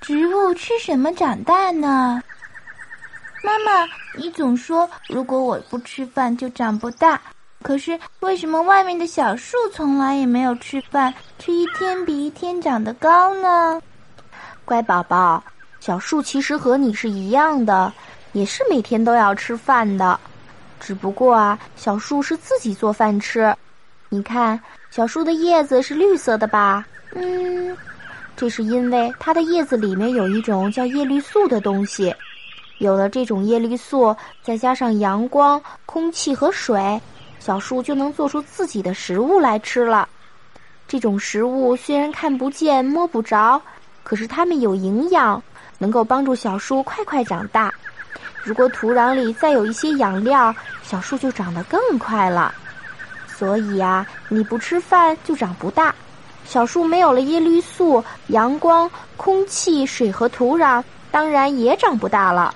植物吃什么长大呢？妈妈，你总说如果我不吃饭就长不大，可是为什么外面的小树从来也没有吃饭，却一天比一天长得高呢？乖宝宝，小树其实和你是一样的，也是每天都要吃饭的，只不过啊，小树是自己做饭吃。你看，小树的叶子是绿色的吧？嗯，这是因为它的叶子里面有一种叫叶绿素的东西。有了这种叶绿素，再加上阳光、空气和水，小树就能做出自己的食物来吃了。这种食物虽然看不见、摸不着，可是它们有营养，能够帮助小树快快长大。如果土壤里再有一些养料，小树就长得更快了。所以呀，你不吃饭就长不大。小树没有了叶绿素、阳光、空气、水和土壤，当然也长不大了。